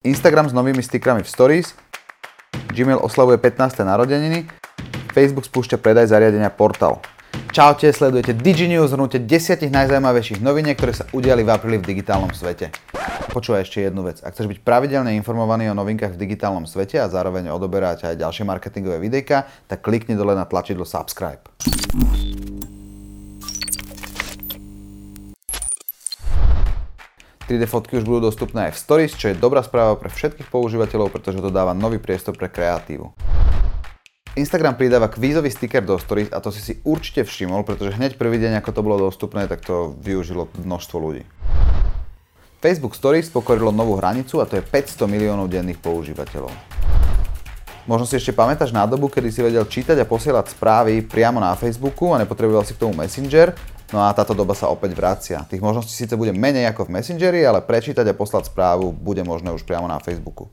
Instagram s novými stikrami v Stories, Gmail oslavuje 15. narodeniny, Facebook spúšťa predaj zariadenia Portal. Čaute, sledujete DigiNews, zhrnutie 10 najzaujímavejších noviniek, ktoré sa udiali v apríli v digitálnom svete. Počúvaj ešte jednu vec. Ak chceš byť pravidelne informovaný o novinkách v digitálnom svete a zároveň odoberať aj ďalšie marketingové videjka, tak klikni dole na tlačidlo subscribe. 3D fotky už budú dostupné aj v Stories, čo je dobrá správa pre všetkých používateľov, pretože to dáva nový priestor pre kreatívu. Instagram pridáva kvízový sticker do Stories a to si si určite všimol, pretože hneď prvý deň, ako to bolo dostupné, tak to využilo množstvo ľudí. Facebook Stories pokorilo novú hranicu a to je 500 miliónov denných používateľov. Možno si ešte pamätáš na dobu, kedy si vedel čítať a posielať správy priamo na Facebooku a nepotreboval si k tomu Messenger, No a táto doba sa opäť vracia. Tých možností síce bude menej ako v Messengeri, ale prečítať a poslať správu bude možné už priamo na Facebooku.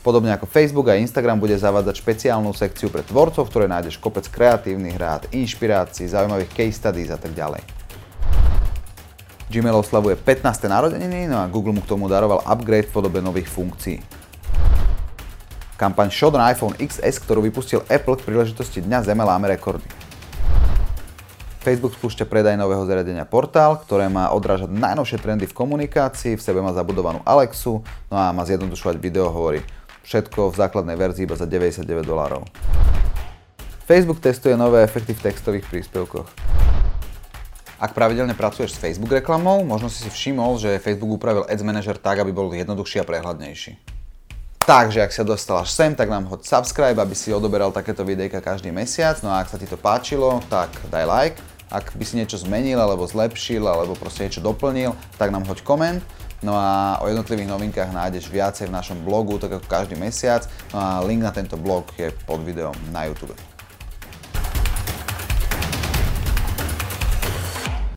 Podobne ako Facebook a Instagram bude zavádzať špeciálnu sekciu pre tvorcov, v ktorej nájdeš kopec kreatívnych rád, inšpirácií, zaujímavých case studies a tak ďalej. Gmail oslavuje 15. narodeniny, no a Google mu k tomu daroval upgrade v podobe nových funkcií. Kampaň Shot na iPhone XS, ktorú vypustil Apple k príležitosti Dňa Zeme láme rekordy. Facebook spúšťa predaj nového zariadenia Portál, ktoré má odrážať najnovšie trendy v komunikácii, v sebe má zabudovanú Alexu, no a má zjednodušovať videohovory. Všetko v základnej verzii iba za 99 dolárov. Facebook testuje nové efekty v textových príspevkoch. Ak pravidelne pracuješ s Facebook reklamou, možno si si všimol, že Facebook upravil Ads Manager tak, aby bol jednoduchší a prehľadnejší. Takže ak sa dostal až sem, tak nám hoď subscribe, aby si odoberal takéto videjka každý mesiac. No a ak sa ti to páčilo, tak daj like ak by si niečo zmenil, alebo zlepšil, alebo proste niečo doplnil, tak nám hoď koment. No a o jednotlivých novinkách nájdeš viacej v našom blogu, tak ako každý mesiac. No a link na tento blog je pod videom na YouTube.